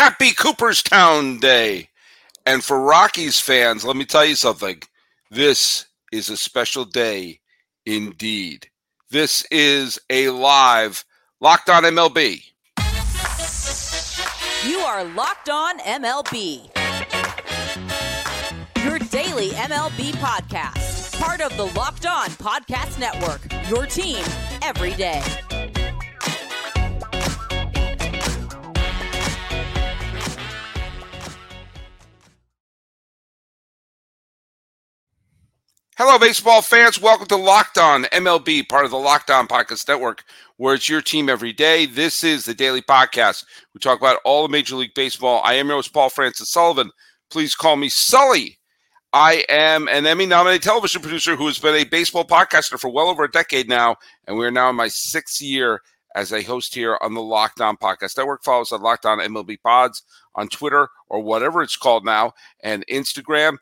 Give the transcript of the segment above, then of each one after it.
Happy Cooperstown Day. And for Rockies fans, let me tell you something. This is a special day indeed. This is a live Locked On MLB. You are Locked On MLB. Your daily MLB podcast. Part of the Locked On Podcast Network. Your team every day. Hello, baseball fans. Welcome to Locked On MLB, part of the Locked On Podcast Network, where it's your team every day. This is the daily podcast. We talk about all of Major League Baseball. I am your host, Paul Francis Sullivan. Please call me Sully. I am an Emmy nominated television producer who has been a baseball podcaster for well over a decade now, and we are now in my sixth year as a host here on the Locked On Podcast Network. Follow us on Locked On MLB Pods on Twitter or whatever it's called now, and Instagram.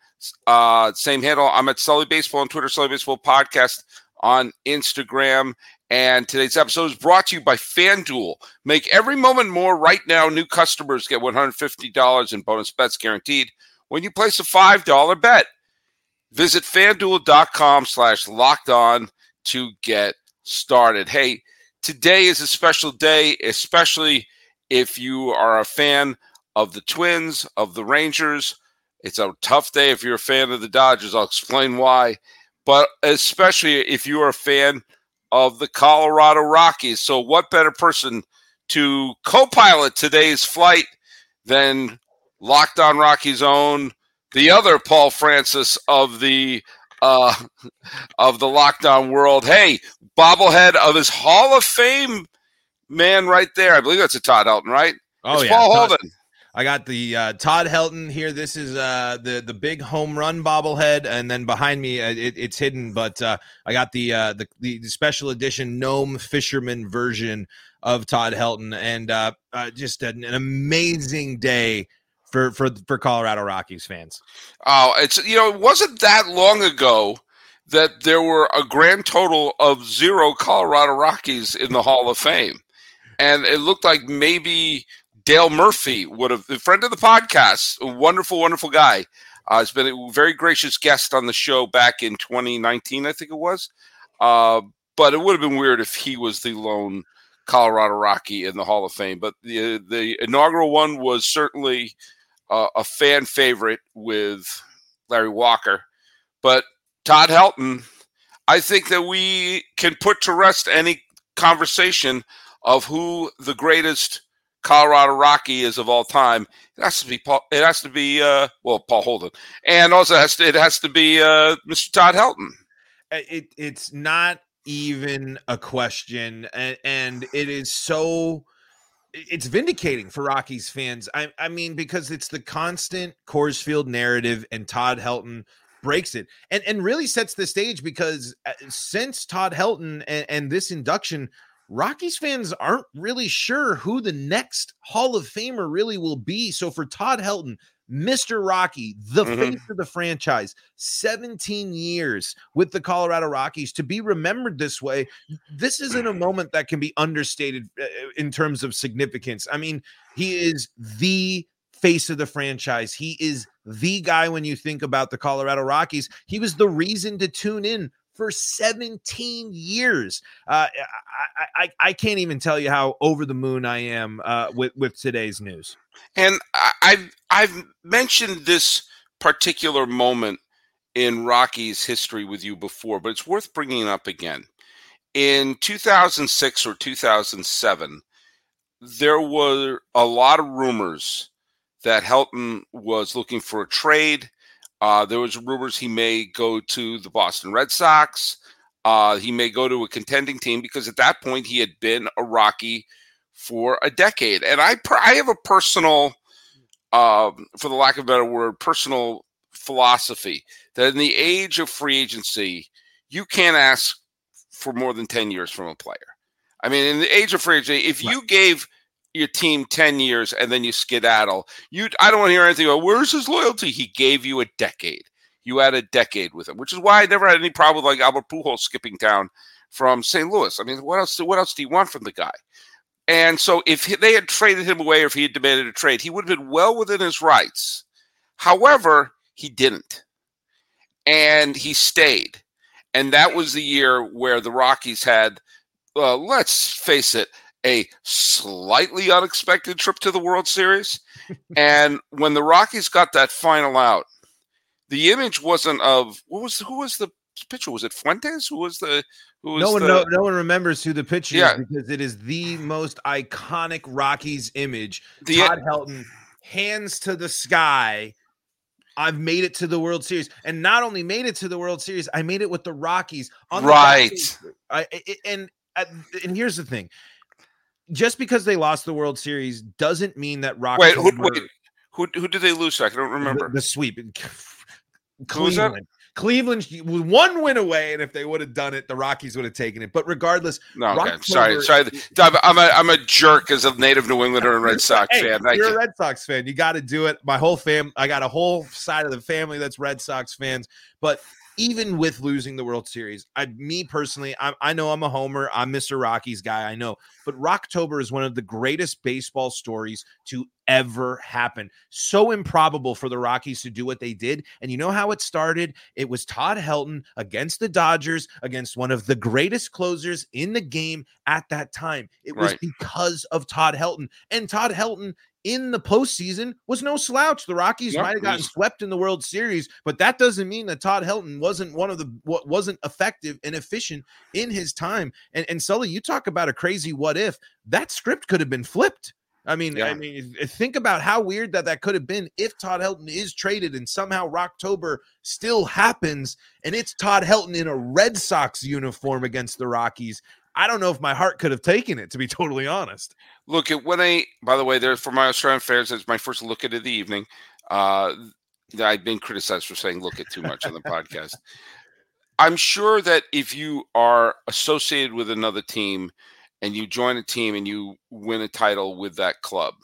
Uh, same handle. I'm at Sully Baseball on Twitter, Sully Baseball Podcast on Instagram. And today's episode is brought to you by FanDuel. Make every moment more right now. New customers get $150 in bonus bets guaranteed when you place a $5 bet. Visit fanduel.com slash locked on to get started. Hey, today is a special day, especially if you are a fan of the Twins, of the Rangers. It's a tough day if you're a fan of the Dodgers. I'll explain why. But especially if you are a fan of the Colorado Rockies. So, what better person to co pilot today's flight than Locked on Rockies' own, the other Paul Francis of the uh, of the Locked On world. Hey, bobblehead of his Hall of Fame man right there. I believe that's a Todd Helton, right? Oh it's yeah, Paul Todd, Holden. I got the uh, Todd Helton here. This is uh, the the big home run bobblehead, and then behind me uh, it, it's hidden. But uh, I got the, uh, the the special edition gnome fisherman version of Todd Helton, and uh, uh, just an, an amazing day for for for Colorado Rockies fans. Oh, it's you know, it wasn't that long ago that there were a grand total of zero Colorado Rockies in the Hall of Fame. And it looked like maybe Dale Murphy would have, a friend of the podcast, a wonderful, wonderful guy. Uh, has been a very gracious guest on the show back in 2019, I think it was. Uh, but it would have been weird if he was the lone Colorado Rocky in the Hall of Fame. But the the inaugural one was certainly uh, a fan favorite with Larry Walker. But Todd Helton, I think that we can put to rest any conversation of who the greatest Colorado Rocky is of all time. It has to be Paul. It has to be uh, well Paul Holden, and also has to, it has to be uh, Mr. Todd Helton. It it's not even a question, and, and it is so it's vindicating for Rockies fans. I, I mean, because it's the constant Coors Field narrative, and Todd Helton breaks it, and and really sets the stage because uh, since Todd Helton and, and this induction, Rockies fans aren't really sure who the next Hall of Famer really will be. So for Todd Helton, Mr. Rocky, the mm-hmm. face of the franchise, 17 years with the Colorado Rockies to be remembered this way. This isn't a moment that can be understated uh, in terms of significance. I mean, he is the face of the franchise. He is the guy when you think about the Colorado Rockies. He was the reason to tune in for 17 years. Uh, I, I, I can't even tell you how over the moon I am uh, with with today's news. And I've I've mentioned this particular moment in Rocky's history with you before, but it's worth bringing up again. In 2006 or 2007, there were a lot of rumors that Helton was looking for a trade uh, there was rumors he may go to the Boston Red Sox. Uh, he may go to a contending team because at that point he had been a Rocky for a decade. And I, I have a personal, uh, for the lack of a better word, personal philosophy that in the age of free agency, you can't ask for more than 10 years from a player. I mean, in the age of free agency, if you gave your team 10 years and then you skedaddle. You I don't want to hear anything about where's his loyalty? He gave you a decade. You had a decade with him, which is why I never had any problem with like Albert Pujols skipping town from St. Louis. I mean, what else what else do you want from the guy? And so if they had traded him away or if he had demanded a trade, he would have been well within his rights. However, he didn't. And he stayed. And that was the year where the Rockies had, uh, let's face it, a slightly unexpected trip to the World Series. and when the Rockies got that final out, the image wasn't of what was who was the pitcher? Was it Fuentes? Who was the who was no one the, no, no one remembers who the pitcher Yeah. is because it is the most iconic Rockies image. the Todd Helton hands to the sky. I've made it to the World Series, and not only made it to the World Series, I made it with the Rockies. On the Right. I, and and here's the thing: just because they lost the World Series doesn't mean that Rock. wait, who, wait, who who did they lose? to? I don't remember. the, the sweep. Who was that? Cleveland. Cleveland was one win away, and if they would have done it, the Rockies would have taken it. But regardless, No, okay. Sorry, sorry. I'm a, I'm a jerk as a native New Englander and Red Sox Hey, fan. You're you. a Red Sox fan. You got to do it. My whole fam, I got a whole side of the family that's Red Sox fans. But even with losing the World Series, I, me personally, I, I know I'm a homer. I'm Mr. Rockies guy. I know, but Rocktober is one of the greatest baseball stories to ever happen. So improbable for the Rockies to do what they did. And you know how it started? It was Todd Helton against the Dodgers, against one of the greatest closers in the game at that time. It was Right. because of Todd Helton. And Todd Helton in the postseason was no slouch. The Rockies Yep, might have gotten swept in the World Series, but that doesn't mean that Todd Helton wasn't one of the what wasn't effective and efficient in his time. And and Sully, you talk about a crazy what if that script could have been flipped. I mean, I mean, think about how weird that that could have been if Todd Helton is traded and somehow Rocktober still happens and it's Todd Helton in a Red Sox uniform against the Rockies. I don't know if my heart could have taken it, to be totally honest. Look at when I. By the way, there for my Australian fans, it's my first look at it the evening. Uh, I've been criticized for saying "look at" too much on the podcast. I'm sure that if you are associated with another team and you join a team and you win a title with that club,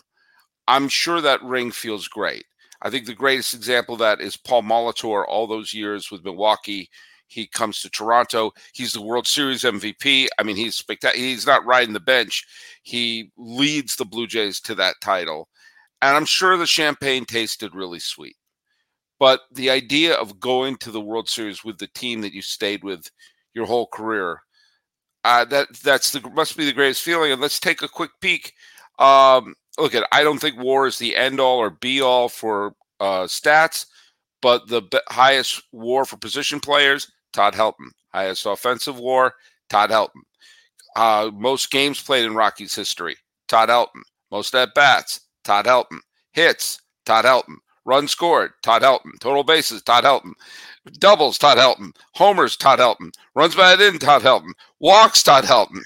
I'm sure that ring feels great. I think the greatest example of that is Paul Molitor. All those years with Milwaukee, he comes to Toronto. He's the World Series MVP. I mean, he's spectacular. He's not riding the bench. He leads the Blue Jays to that title, and I'm sure the champagne tasted really sweet. But the idea of going to the World Series with the team that you stayed with your whole career, uh, that that's the must be the greatest feeling. And let's take a quick peek. Um, look at I don't think WAR is the end all or be all for uh, stats, but the highest WAR for position players, Todd Helton. Highest offensive WAR, Todd Helton. Uh, most games played in Rockies history, Todd Helton. Most at bats, Todd Helton. Hits, Todd Helton. Runs scored, Todd Helton. Total bases, Todd Helton. Doubles, Todd Helton. Homers, Todd Helton. Runs batted in, Todd Helton. Walks, Todd Helton.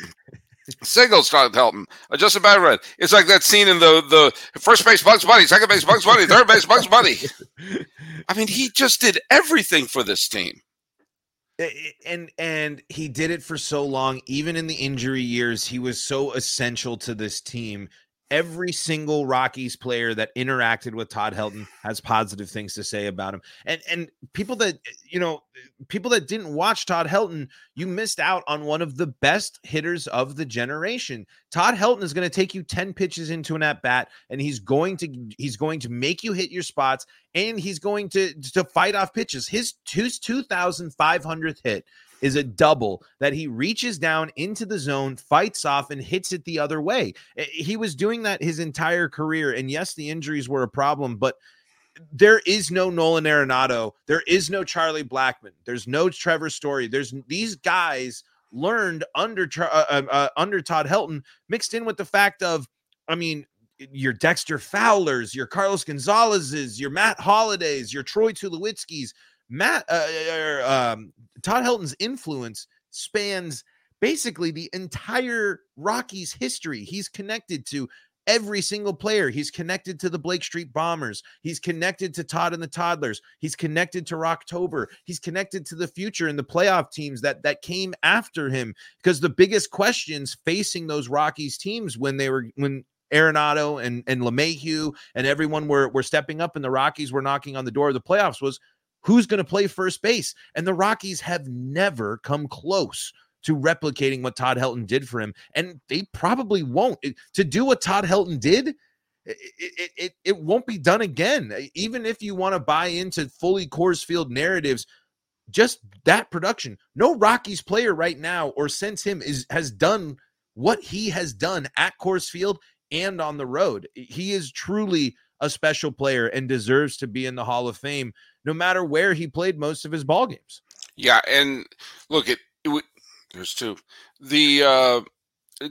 Singles, Todd Helton. Adjusted by red. It's like that scene in the the first base Bugs Bunny, second base Bugs Bunny, third base Bugs Bunny. I mean, he just did everything for this team. And and he did it for so long even in the injury years he was so essential to this team every single rockies player that interacted with todd helton has positive things to say about him and and people that you know people that didn't watch todd helton you missed out on one of the best hitters of the generation todd helton is going to take you 10 pitches into an at bat and he's going to he's going to make you hit your spots and he's going to to fight off pitches. His his 2,500th hit is a double that he reaches down into the zone, fights off, and hits it the other way. Eh, He was doing that his entire career. And yes, the injuries were a problem, but there is no Nolan Arenado. There is no Charlie Blackmon. There's no Trevor Story. There's these guys learned under uh, uh, uh, under Todd Helton, mixed in with the fact of, I mean, your Dexter Fowlers, your Carlos Gonzalez's, your Matt Hollidays, your Troy Tulowitzki's, Matt uh, uh, um, Todd Helton's influence spans basically the entire Rockies history. He's connected to every single player. He's connected to the Blake Street Bombers. He's connected to Todd and the Toddlers. He's connected to Rocktober. He's connected to the future and the playoff teams that that came after him. Because the biggest questions facing those Rockies teams when they were when Arenado and and LeMahieu and everyone were were stepping up and the Rockies were knocking on the door of the playoffs was who's going to play first base and the Rockies have never come close to replicating what Todd Helton did for him. And they probably won't. to do what Todd Helton did, it, it, it, it won't be done again. Even if you want to buy into fully Coors Field narratives, just that production. No Rockies player right now or since him is has done what he has done at Coors Field and on the road. He is truly a special player and deserves to be in the Hall of Fame no matter where he played most of his ball games. Yeah, and look it, it, there's two. The uh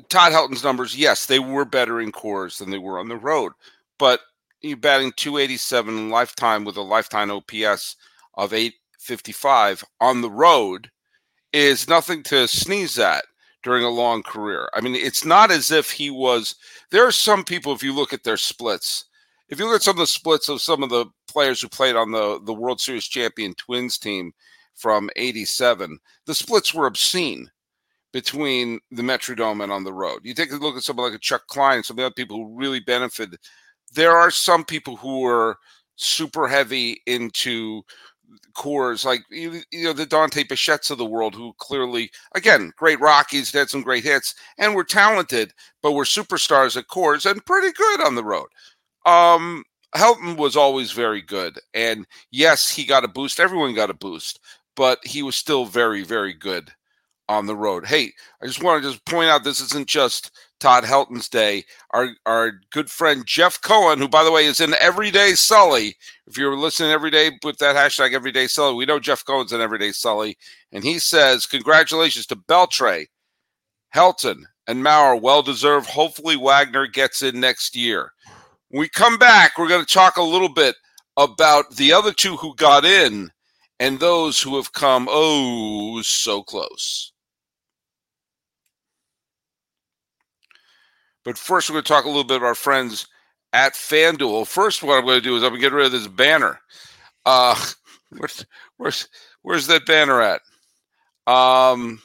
Todd Helton's numbers, yes, they were better in Coors than they were on the road, but you're batting 287 lifetime with a lifetime OPS of 855 on the road is nothing to sneeze at during a long career. I mean, it's not as if he was. There are some people, if you look at their splits, if you look at some of the splits of some of the players who played on the the World Series champion Twins team from '87, the splits were obscene between the Metrodome and on the road. You take a look at someone like a Chuck Klein, some of the other people who really benefited. There are some people who were super heavy into Coors, like you, you know the Dante Bichette's of the world, who clearly, again, great Rockies, had some great hits, and were talented, but were superstars at Coors and pretty good on the road. Um, Helton was always very good, and yes, he got a boost. Everyone got a boost, but he was still very, very good on the road. Hey, I just want to just point out this isn't just Todd Helton's day. Our our good friend Jeff Cohen, who by the way is in Everyday Sully. If you're listening every day with that hashtag Everyday Sully, we know Jeff Cohen's in Everyday Sully, and he says congratulations to Beltre, Helton, and Mauer. Well deserved. Hopefully Wagner gets in next year. When we come back, we're going to talk a little bit about the other two who got in and those who have come oh so close. But first, we're going to talk a little bit about our friends at FanDuel. First, what I'm going to do is I'm going to get rid of this banner. Uh, where's where's where's that banner at? Um,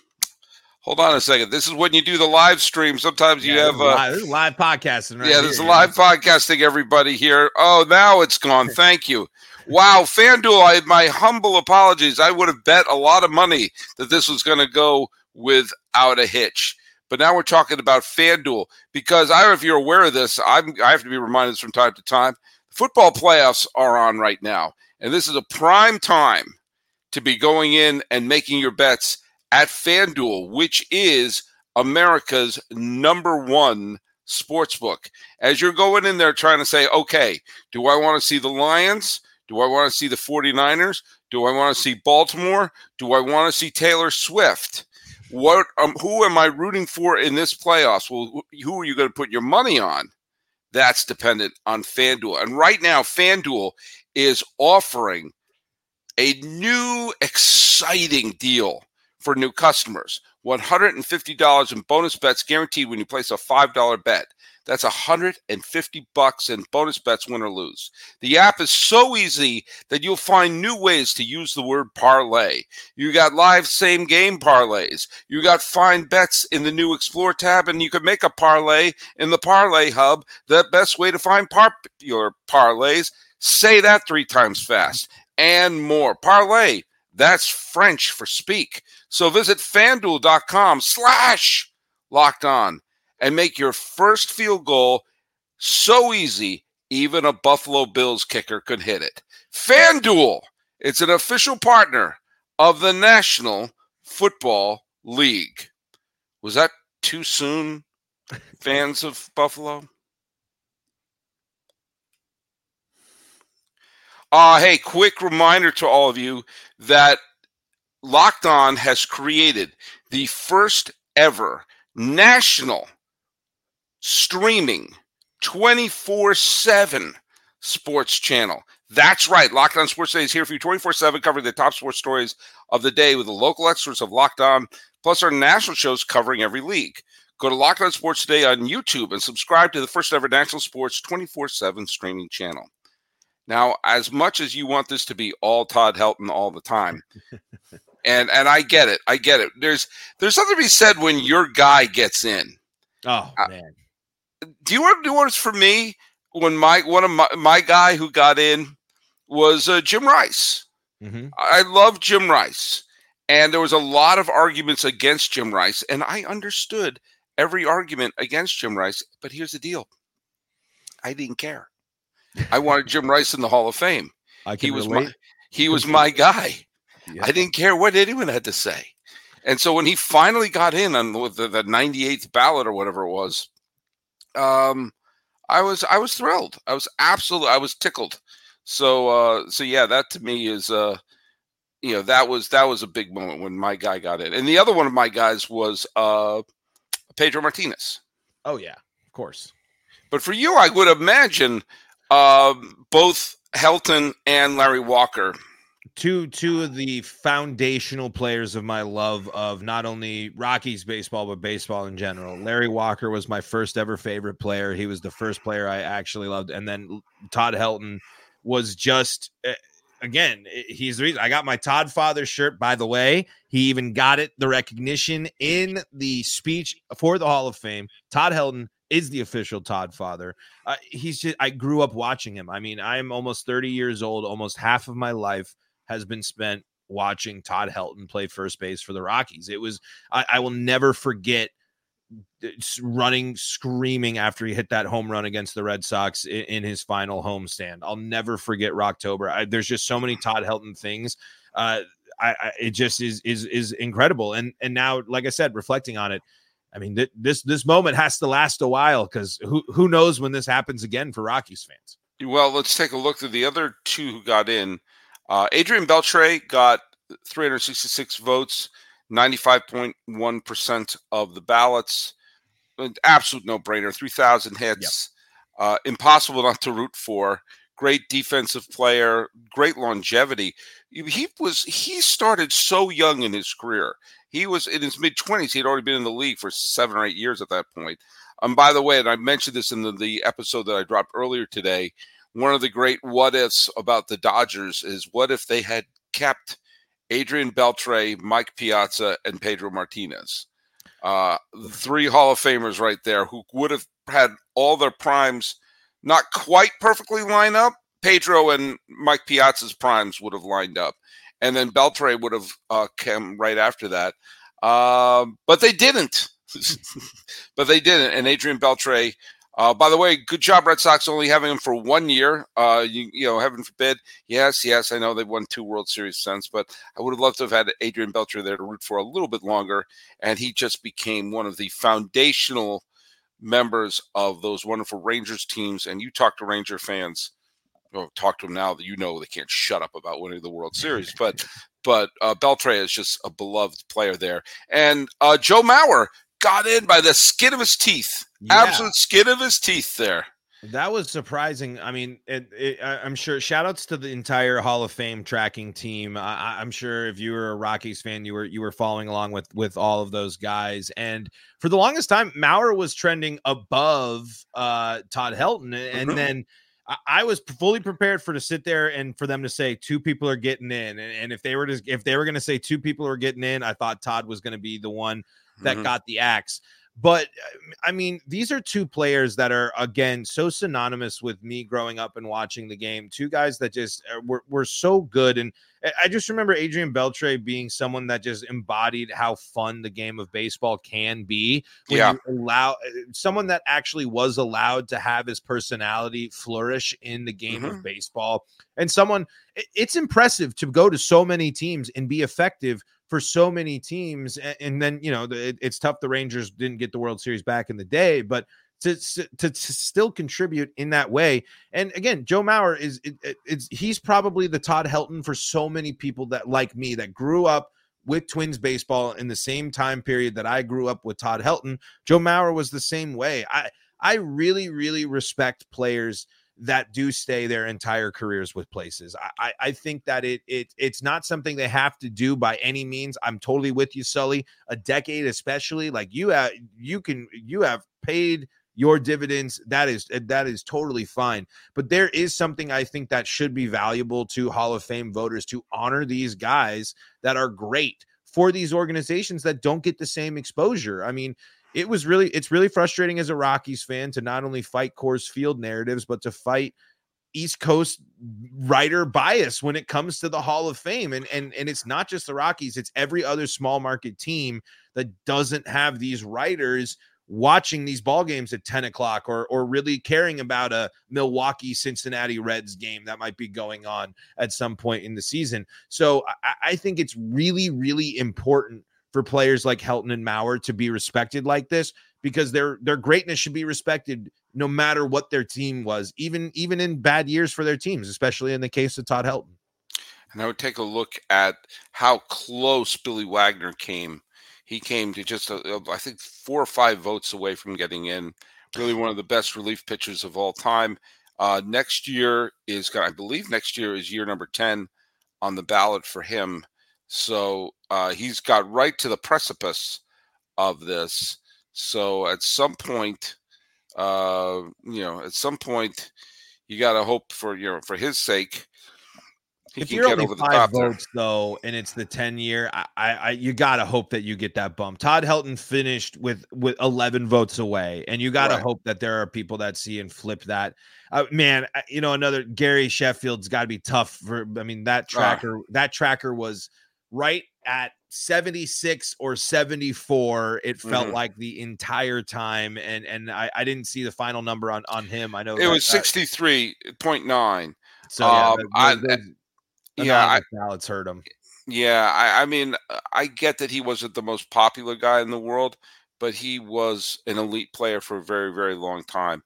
hold on a second. This is when you do the live stream. Sometimes you have a uh, live, live podcasting. Right yeah, there's a live podcasting. Everybody here. Oh, now it's gone. Thank you. Wow, FanDuel. I, my humble apologies. I would have bet a lot of money that this was going to go without a hitch. But now we're talking about FanDuel because I don't know if you're aware of this. I'm, I have to be reminded from time to time. Football playoffs are on right now, and this is a prime time to be going in and making your bets at FanDuel, which is America's number one sports book. As you're going in there trying to say, okay, do I want to see the Lions? Do I want to see the 49ers? Do I want to see Baltimore? Do I want to see Taylor Swift? What um, who am I rooting for in this playoffs? Well, who are you going to put your money on? That's dependent on FanDuel. And right now, FanDuel is offering a new exciting deal for new customers. $150 in bonus bets guaranteed when you place a $5 bet. That's 150 bucks in bonus bets win or lose. The app is so easy that you'll find new ways to use the word parlay. You got live same game parlays. You got find bets in the new explore tab and you can make a parlay in the parlay hub. The best way to find popular parlays. Say that 3 times fast and more. Parlay, that's French for speak. So visit fanduel.com slash locked on and make your first field goal so easy, even a Buffalo Bills kicker could hit it. FanDuel, it's an official partner of the National Football League. Was that too soon, fans of Buffalo? Uh, hey, quick reminder to all of you that Locked On has created the first ever national streaming 24 7 sports channel. That's right. Locked On Sports Today is here for you 24 7, covering the top sports stories of the day with the local experts of Locked On, plus our national shows covering every league. Go to Locked On Sports Today on YouTube and subscribe to the first ever national sports 24 7 streaming channel. Now, as much as you want this to be all Todd Helton all the time, and and I get it, I get it. There's there's something to be said when your guy gets in. Oh uh, man, do you want to do what it's for me when my one of my, my guy who got in was uh, Jim Rice. Mm-hmm. I love Jim Rice, And there was a lot of arguments against Jim Rice, and I understood every argument against Jim Rice. But here's the deal: I didn't care. I wanted Jim Rice in the Hall of Fame. he was relate. my he was my guy. Yeah. I didn't care what anyone had to say. And so when he finally got in on the, the 98th ballot or whatever it was, um, I was I was thrilled. I was absolutely I was tickled. So uh, so yeah, that to me is uh, you know that was that was a big moment when my guy got in. And the other one of my guys was uh, Pedro Martinez. Oh yeah, of course. But for you, I would imagine uh, both Helton and Larry Walker two two of the foundational players of my love of not only Rockies baseball but baseball in general. Larry Walker was my first ever favorite player. He was the first player I actually loved, and then Todd Helton was just. Eh, again, eh, he's the reason I got my Todd Father shirt. By the way, he even got it the recognition in the speech for the Hall of Fame. Todd Helton is the official Todd Father. Uh, he's just I grew up watching him. I mean, I'm almost 30 years old. Almost half of my life has been spent watching Todd Helton play first base for the Rockies. It was I, I will never forget running screaming after he hit that home run against the Red Sox in, in his final homestand. I'll never forget Rocktober. there's just so many Todd Helton things. Uh, I, I, it just is is is incredible. And and now, like I said, reflecting on it, I mean th- this this moment has to last a while because who who knows when this happens again for Rockies fans. Well, let's take a look at the other two who got in. Uh, Adrian Beltre got 366 votes, 95.1% of the ballots. An absolute no brainer. 3,000 hits. Yep. Uh, impossible not to root for. Great defensive player, great longevity. He was he started so young in his career. He was in his mid 20s. He had already been in the league for seven or eight years at that point. And um, by the way, and I mentioned this in the, the episode that I dropped earlier today, one of the great what ifs about the Dodgers is what if they had kept Adrian Beltre, Mike Piazza, and Pedro Martinez? Uh, three Hall of Famers right there who would have had all their primes not quite perfectly line up. Pedro and Mike Piazza's primes would have lined up, and then Beltre would have uh, come right after that. Um, but they didn't. but they didn't. And Adrian Beltre, uh, by the way, good job, Red Sox, only having him for one year. Uh, you, you know, heaven forbid. Yes, yes, I know they've won two World Series since, but I would have loved to have had Adrian Beltre there to root for a little bit longer. And he just became one of the foundational members of those wonderful Rangers teams. And you talk to Ranger fans, or talk to them now that you know they can't shut up about winning the World Series. But but uh, Beltre is just a beloved player there. And uh, Joe Mauer got in by the skin of his teeth. Yeah. Absolute skin of his teeth there. That was surprising. I mean, it, it, I'm sure. Shout outs to the entire Hall of Fame tracking team. I, am sure if you were a Rockies fan, you were you were following along with with all of those guys. And for the longest time, Mauer was trending above uh, Todd Helton, and mm-hmm. then I was fully prepared for to sit there and for them to say two people are getting in, and, and if they were to if they were going to say two people are getting in, I thought Todd was going to be the one that mm-hmm. got the axe. But I mean, these are two players that are again so synonymous with me growing up and watching the game. Two guys that just uh, were, were so good. And I just remember Adrian Beltre being someone that just embodied how fun the game of baseball can be. When yeah. you allow uh, someone that actually was allowed to have his personality flourish in the game mm-hmm. of baseball. And someone it's impressive to go to so many teams and be effective for so many teams. And, then, you know, it, it's tough. The Rangers didn't get the World Series back in the day, but to, to, to still contribute in that way. And again, Joe Mauer is it, it's he's probably the Todd Helton for so many people that like me that grew up with Twins baseball in the same time period that I grew up with Todd Helton. Joe Mauer was the same way. I I really really respect players that do stay their entire careers with places. I, I think that it it it's not something they have to do by any means. I'm totally with you, Sully. A decade, especially, like you have you can you have paid your dividends that is eh, that is totally fine but there is something i think that should be valuable to hall of fame voters to honor these guys that are great for these organizations that don't get the same exposure i mean it was really it's really frustrating as a Rockies fan to not only fight Coors Field narratives, but to fight East Coast writer bias when it comes to the Hall of Fame. And and and it's not just the Rockies, it's every other small market team that doesn't have these writers watching these ball games at 10 o'clock or or really caring about a Milwaukee Cincinnati Reds game that might be going on at some point in the season. So I, I think it's really, really important for players like Helton and Mauer to be respected like this because their their greatness should be respected no matter what their team was, even even in bad years for their teams, especially in the case of Todd Helton. And I would take a look at how close Billy Wagner came. He came to just, a, I think, four or five votes away from getting in. Really, one of the best relief pitchers of all time. Uh, next year is, I believe, next year is year number ten on the ballot for him. So uh, he's got right to the precipice of this. So at some point, uh, you know, at some point, you got to hope for you know for his sake. if you're only five votes there. though, and it's the ten year, I, I, you gotta hope that you get that bump. Todd Helton finished with with eleven votes away, and you gotta right. hope that there are people that see and flip that. Uh, man, you know, another Gary Sheffield's got to be tough for. I mean, that ah. tracker, uh, that tracker was right at 76 or 74 it felt mm-hmm. like the entire time and and I, I didn't see the final number on on him. I know it that, was 63.9 so yeah um, I, yeah I, ballots hurt him. Yeah I, I mean i get that he wasn't the most popular guy in the world but he was an elite player for a very very long time.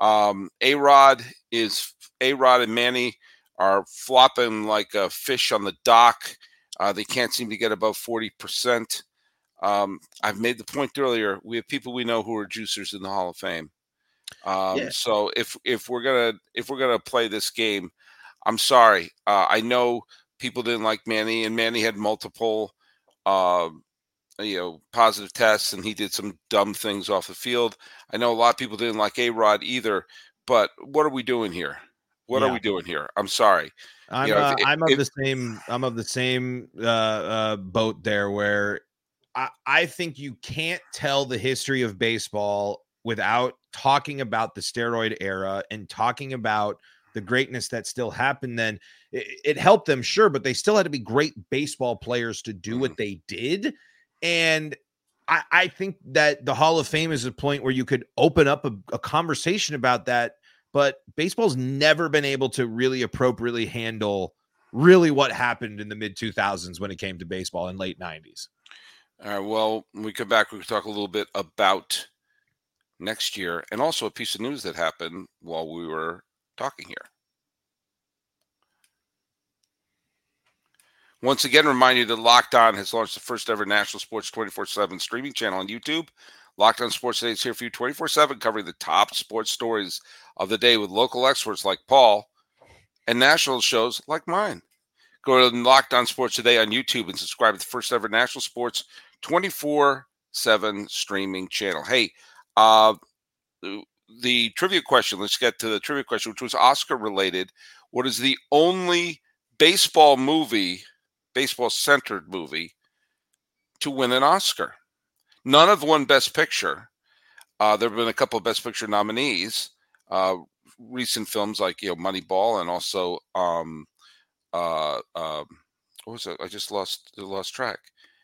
Um a rod is a rod and manny are flopping like a fish on the dock uh, they can't seem to get above 40%. Um, I've made the point earlier. We have people we know who are juicers in the Hall of Fame. Um, yeah. So if if we're gonna if we're gonna play this game, I'm sorry. Uh, I know people didn't like Manny, and Manny had multiple, uh, you know, positive tests, and he did some dumb things off the field. I know a lot of people didn't like A Rod either. But what are we doing here? What yeah. are we doing here? I'm sorry. I'm you know, uh, I'm of the same I'm of the same uh, uh, boat there where I, I think you can't tell the history of baseball without talking about the steroid era and talking about the greatness that still happened then it, it, helped them sure but they still had to be great baseball players to do what mm. they did and I, I, think that the hall of fame is a point where you could open up a, a conversation about that but baseball's never been able to really appropriately handle really what happened in the mid 2000s when it came to baseball in late 90s. All right. Well, when we come back, we can talk a little bit about next year and also a piece of news that happened while we were talking here. Once again, remind you that Locked On has launched the first ever national sports 24 7 streaming channel on YouTube. Locked On Sports Today is here for you 24 7, covering the top sports stories of the day with local experts like Paul and national shows like mine. Go to Locked On Sports Today on YouTube and subscribe to the first ever national sports 24 7 streaming channel. Hey, uh, the trivia question, let's get to the trivia question, which was Oscar related. What is the only baseball movie, baseball centered movie, to win an Oscar? None have won Best Picture. Uh, there have been a couple of Best Picture nominees uh, recent films like you know Moneyball and also um, uh, uh, what was it? I just lost lost track.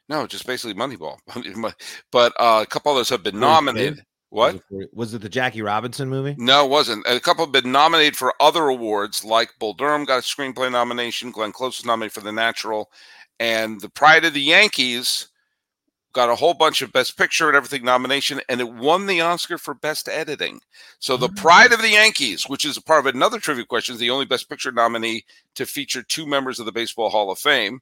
No, just basically Moneyball. but uh, a couple others have been nominated. What was it? The Jackie Robinson movie? No, it wasn't. A couple have been nominated for other awards, like Bull Durham got a screenplay nomination. Glenn Close was nominated for The Natural, and The Pride of the Yankees got a whole bunch of Best Picture and everything nomination, and it won the Oscar for Best Editing. So, The Pride of the Yankees, which is a part of another trivia question, is the only Best Picture nominee to feature two members of the Baseball Hall of Fame.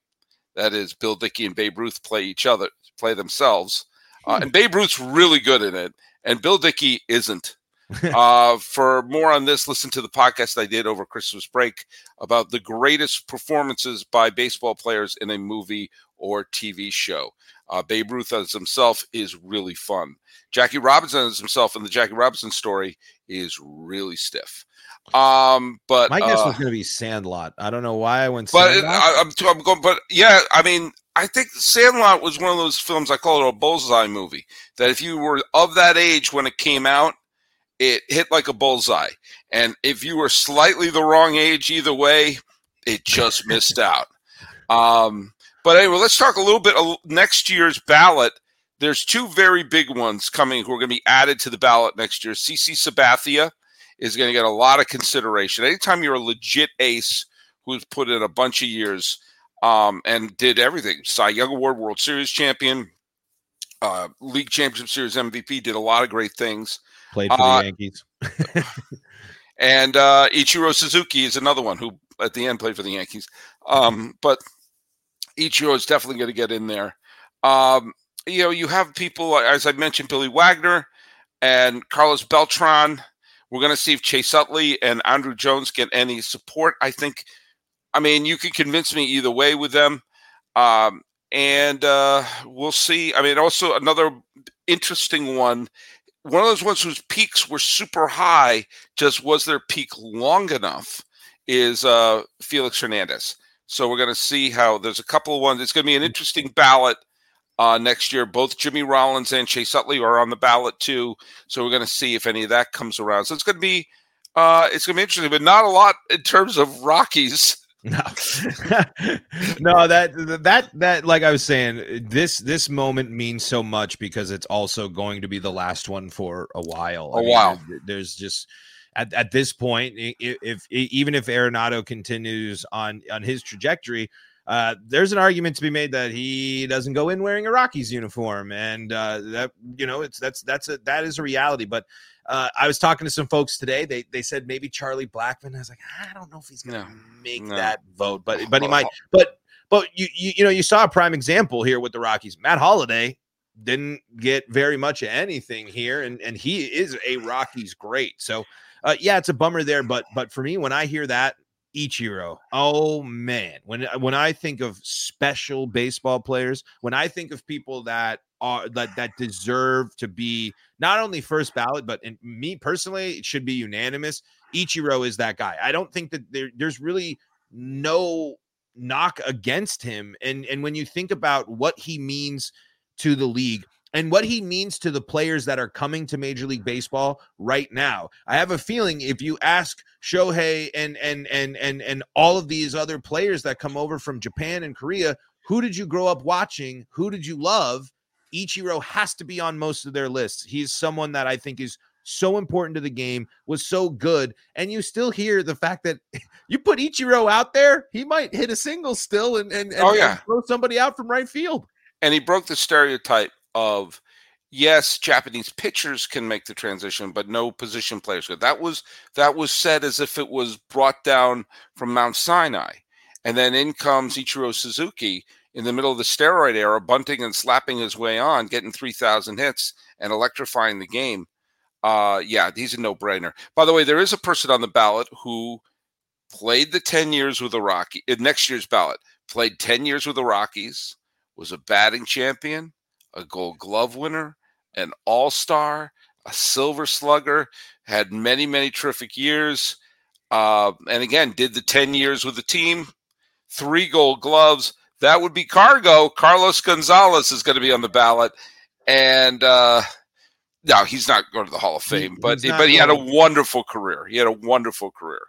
That is, Bill Dickey and Babe Ruth play each other, play themselves, uh, and Babe Ruth's really good in it, and Bill Dickey isn't. uh, for more on this, listen to the podcast I did over Christmas break about the greatest performances by baseball players in a movie or TV show. Uh, Babe Ruth as himself is really fun. Jackie Robinson as himself in the Jackie Robinson story is really stiff. Um, but my guess uh, was going to be Sandlot. I don't know why I went. But it, I, am I'm, I'm going. But yeah, I mean, I think Sandlot was one of those films I call it a bullseye movie. That if you were of that age when it came out, it hit like a bullseye. And if you were slightly the wrong age either way, it just missed out. Um, but anyway, let's talk a little bit of next year's ballot. There's two very big ones coming who are going to be added to the ballot next year. CC Sabathia is going to get a lot of consideration. Anytime you're a legit ace who's put in a bunch of years um, and did everything, Cy Young Award, World Series champion, uh, League Championship Series MVP, did a lot of great things. Played for uh, the Yankees. and uh, Ichiro Suzuki is another one who at the end played for the Yankees. Um, but Ichiro is definitely going to get in there. Um, you know, you have people, as I mentioned, Billy Wagner and Carlos Beltran. We're going to see if Chase Utley and Andruw Jones get any support. I think, I mean, you can convince me either way with them. Um, and uh, we'll see. I mean, also another interesting one. One of those ones whose peaks were super high, just was their peak long enough, is uh, Felix Hernandez. So we're going to see how there's a couple of ones. It's going to be an interesting ballot uh, next year. Both Jimmy Rollins and Chase Utley are on the ballot too. So we're going to see if any of that comes around. So it's going to be uh, it's going to be interesting, but not a lot in terms of Rockies. No, no, that that that like I was saying, this this moment means so much because it's also going to be the last one for a while. A I mean, while. There's just at, at this point, if, if even if Arenado continues on on his trajectory, uh, there's an argument to be made that he doesn't go in wearing a Rockies uniform, and uh, that you know it's that's that's a that is a reality. But uh, I was talking to some folks today. They they said maybe Charlie Blackmon. I was like, I don't know if he's going to no, make no. that vote, but but he might. But but you, you you know you saw a prime example here with the Rockies. Matt Holliday didn't get very much of anything here, and and he is a Rockies great. So uh, yeah, it's a bummer there, but but for me, when I hear that Ichiro, oh man, when when I think of special baseball players, when I think of people that are that that deserve to be not only first ballot, but in me personally, it should be unanimous. Ichiro is that guy. I don't think that there, there's really no knock against him, and and when you think about what he means to the league and what he means to the players that are coming to Major League Baseball right now. I have a feeling if you ask Shohei and and and and and all of these other players that come over from Japan and Korea, who did you grow up watching? Who did you love? Ichiro has to be on most of their lists. He's someone that I think is so important to the game, was so good. And you still hear the fact that you put Ichiro out there, he might hit a single still and, and, and, oh, yeah. and throw somebody out from right field. And he broke the stereotype of yes, Japanese pitchers can make the transition, but no position players could. That was that was said as if it was brought down from Mount Sinai. And then in comes Ichiro Suzuki in the middle of the steroid era, bunting and slapping his way on, getting 3,000 hits and electrifying the game. Uh, yeah, he's a no brainer. By the way, there is a person on the ballot who played the 10 years with the Rockies, in next year's ballot, played 10 years with the Rockies, was a batting champion, a gold glove winner, an all star, a silver slugger, had many, many terrific years. Uh, and again, did the 10 years with the team, three gold gloves. That would be cargo. Carlos Gonzalez is going to be on the ballot. And uh, no, he's not going to the Hall of Fame, he, but but he had a wonderful career. He had a wonderful career.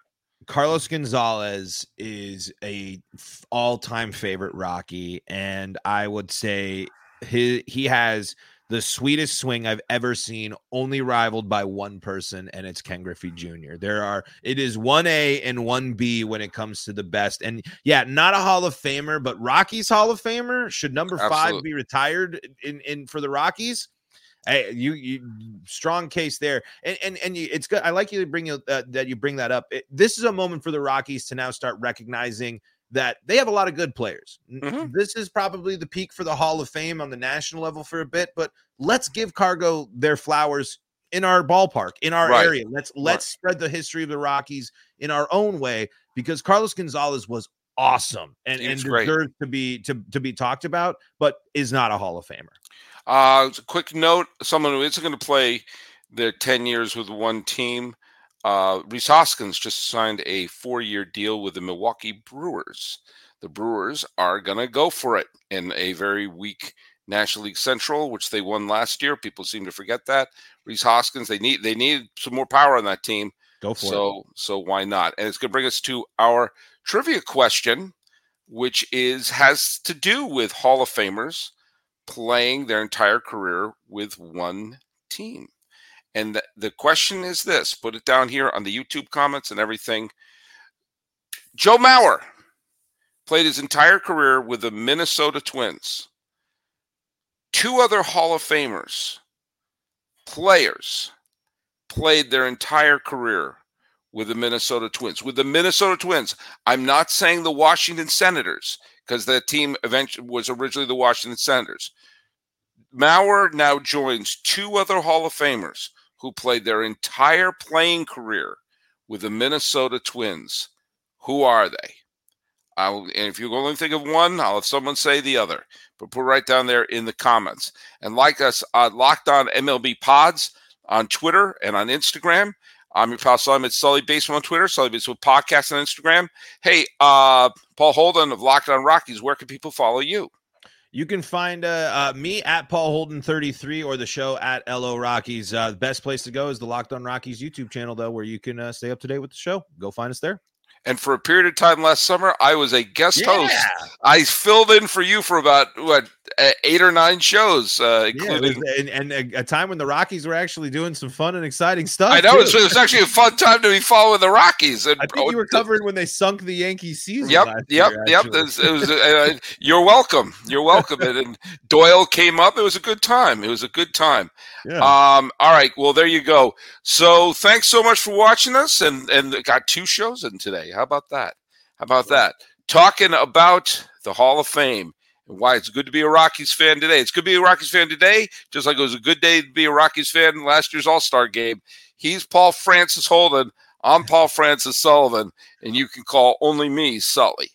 Carlos Gonzalez is a all-time favorite Rocky, and I would say he he has the sweetest swing I've ever seen, only rivaled by one person, and it's Ken Griffey Jr. There are it is one A and one B when it comes to the best. And yeah, not a Hall of Famer, but Rockies Hall of Famer. Should number Absolutely. five be retired in, in for the Rockies? Hey, you, you strong case there, and and and you, it's good. I like you to bring you uh, that you bring that up. It, this is a moment for the Rockies to now start recognizing that they have a lot of good players. Mm-hmm. This is probably the peak for the Hall of Fame on the national level for a bit, but let's give Cargo their flowers in our ballpark, in our right. area. Let's let's right. spread the history of the Rockies in our own way because Carlos Gonzalez was awesome and, and deserves to be to, to be talked about, but is not a Hall of Famer. Uh, quick note: someone who isn't going to play their ten years with one team uh, Rhys Hoskins just signed a four year deal with the Milwaukee Brewers. The Brewers are going to go for it in a very weak National League Central, which they won last year. People seem to forget that. Rhys Hoskins, they need they need some more power on that team. Go for so, it. So why not? And it's going to bring us to our trivia question, which is has to do with Hall of Famers playing their entire career with one team. And the, the question is this: put it down here on the YouTube comments and everything. Joe Mauer played his entire career with the Minnesota Twins. Two other Hall of Famers, players, played their entire career with the Minnesota Twins. With the Minnesota Twins, I'm not saying the Washington Senators because that team eventually was originally the Washington Senators. Mauer now joins two other Hall of Famers who played their entire playing career with the Minnesota Twins. Who are they? I'll, and if you only think of one, I'll have someone say the other. But put right down there in the comments. And like us, uh, Locked On MLB Pods on Twitter and on Instagram. I'm your pal Sully. It's Sully Baseball on Twitter, Sully Baseball Podcast on Instagram. Hey, uh, Paul Holden of Locked On Rockies, where can people follow you? You can find uh, uh, me at Paul Holden 33 or the show at LO Rockies. Uh, the best place to go is the Locked On Rockies YouTube channel, though, where you can uh, stay up to date with the show. Go find us there. And for a period of time last summer, I was a guest yeah. host. I filled in for you for about what eight or nine shows, uh, including yeah, and, and, a time when the Rockies were actually doing some fun and exciting stuff. I know it was, it was, actually a fun time to be following the Rockies. And, I think you were covering when they sunk the Yankees season. Yep, yep, year, yep. It was. It was uh, you're welcome. You're welcome. and, and Doyle came up. It was a good time. It was a good time. Yeah. Um. All right. Well, there you go. So thanks so much for watching us, and and got two shows in today. How about that? How about that? Talking about the Hall of Fame why it's good to be a Rockies fan today. It's good to be a Rockies fan today, just like it was a good day to be a Rockies fan in last year's All Star game. He's Paul Francis Holden. I'm Paul Francis Sullivan, and you can call only me Sully.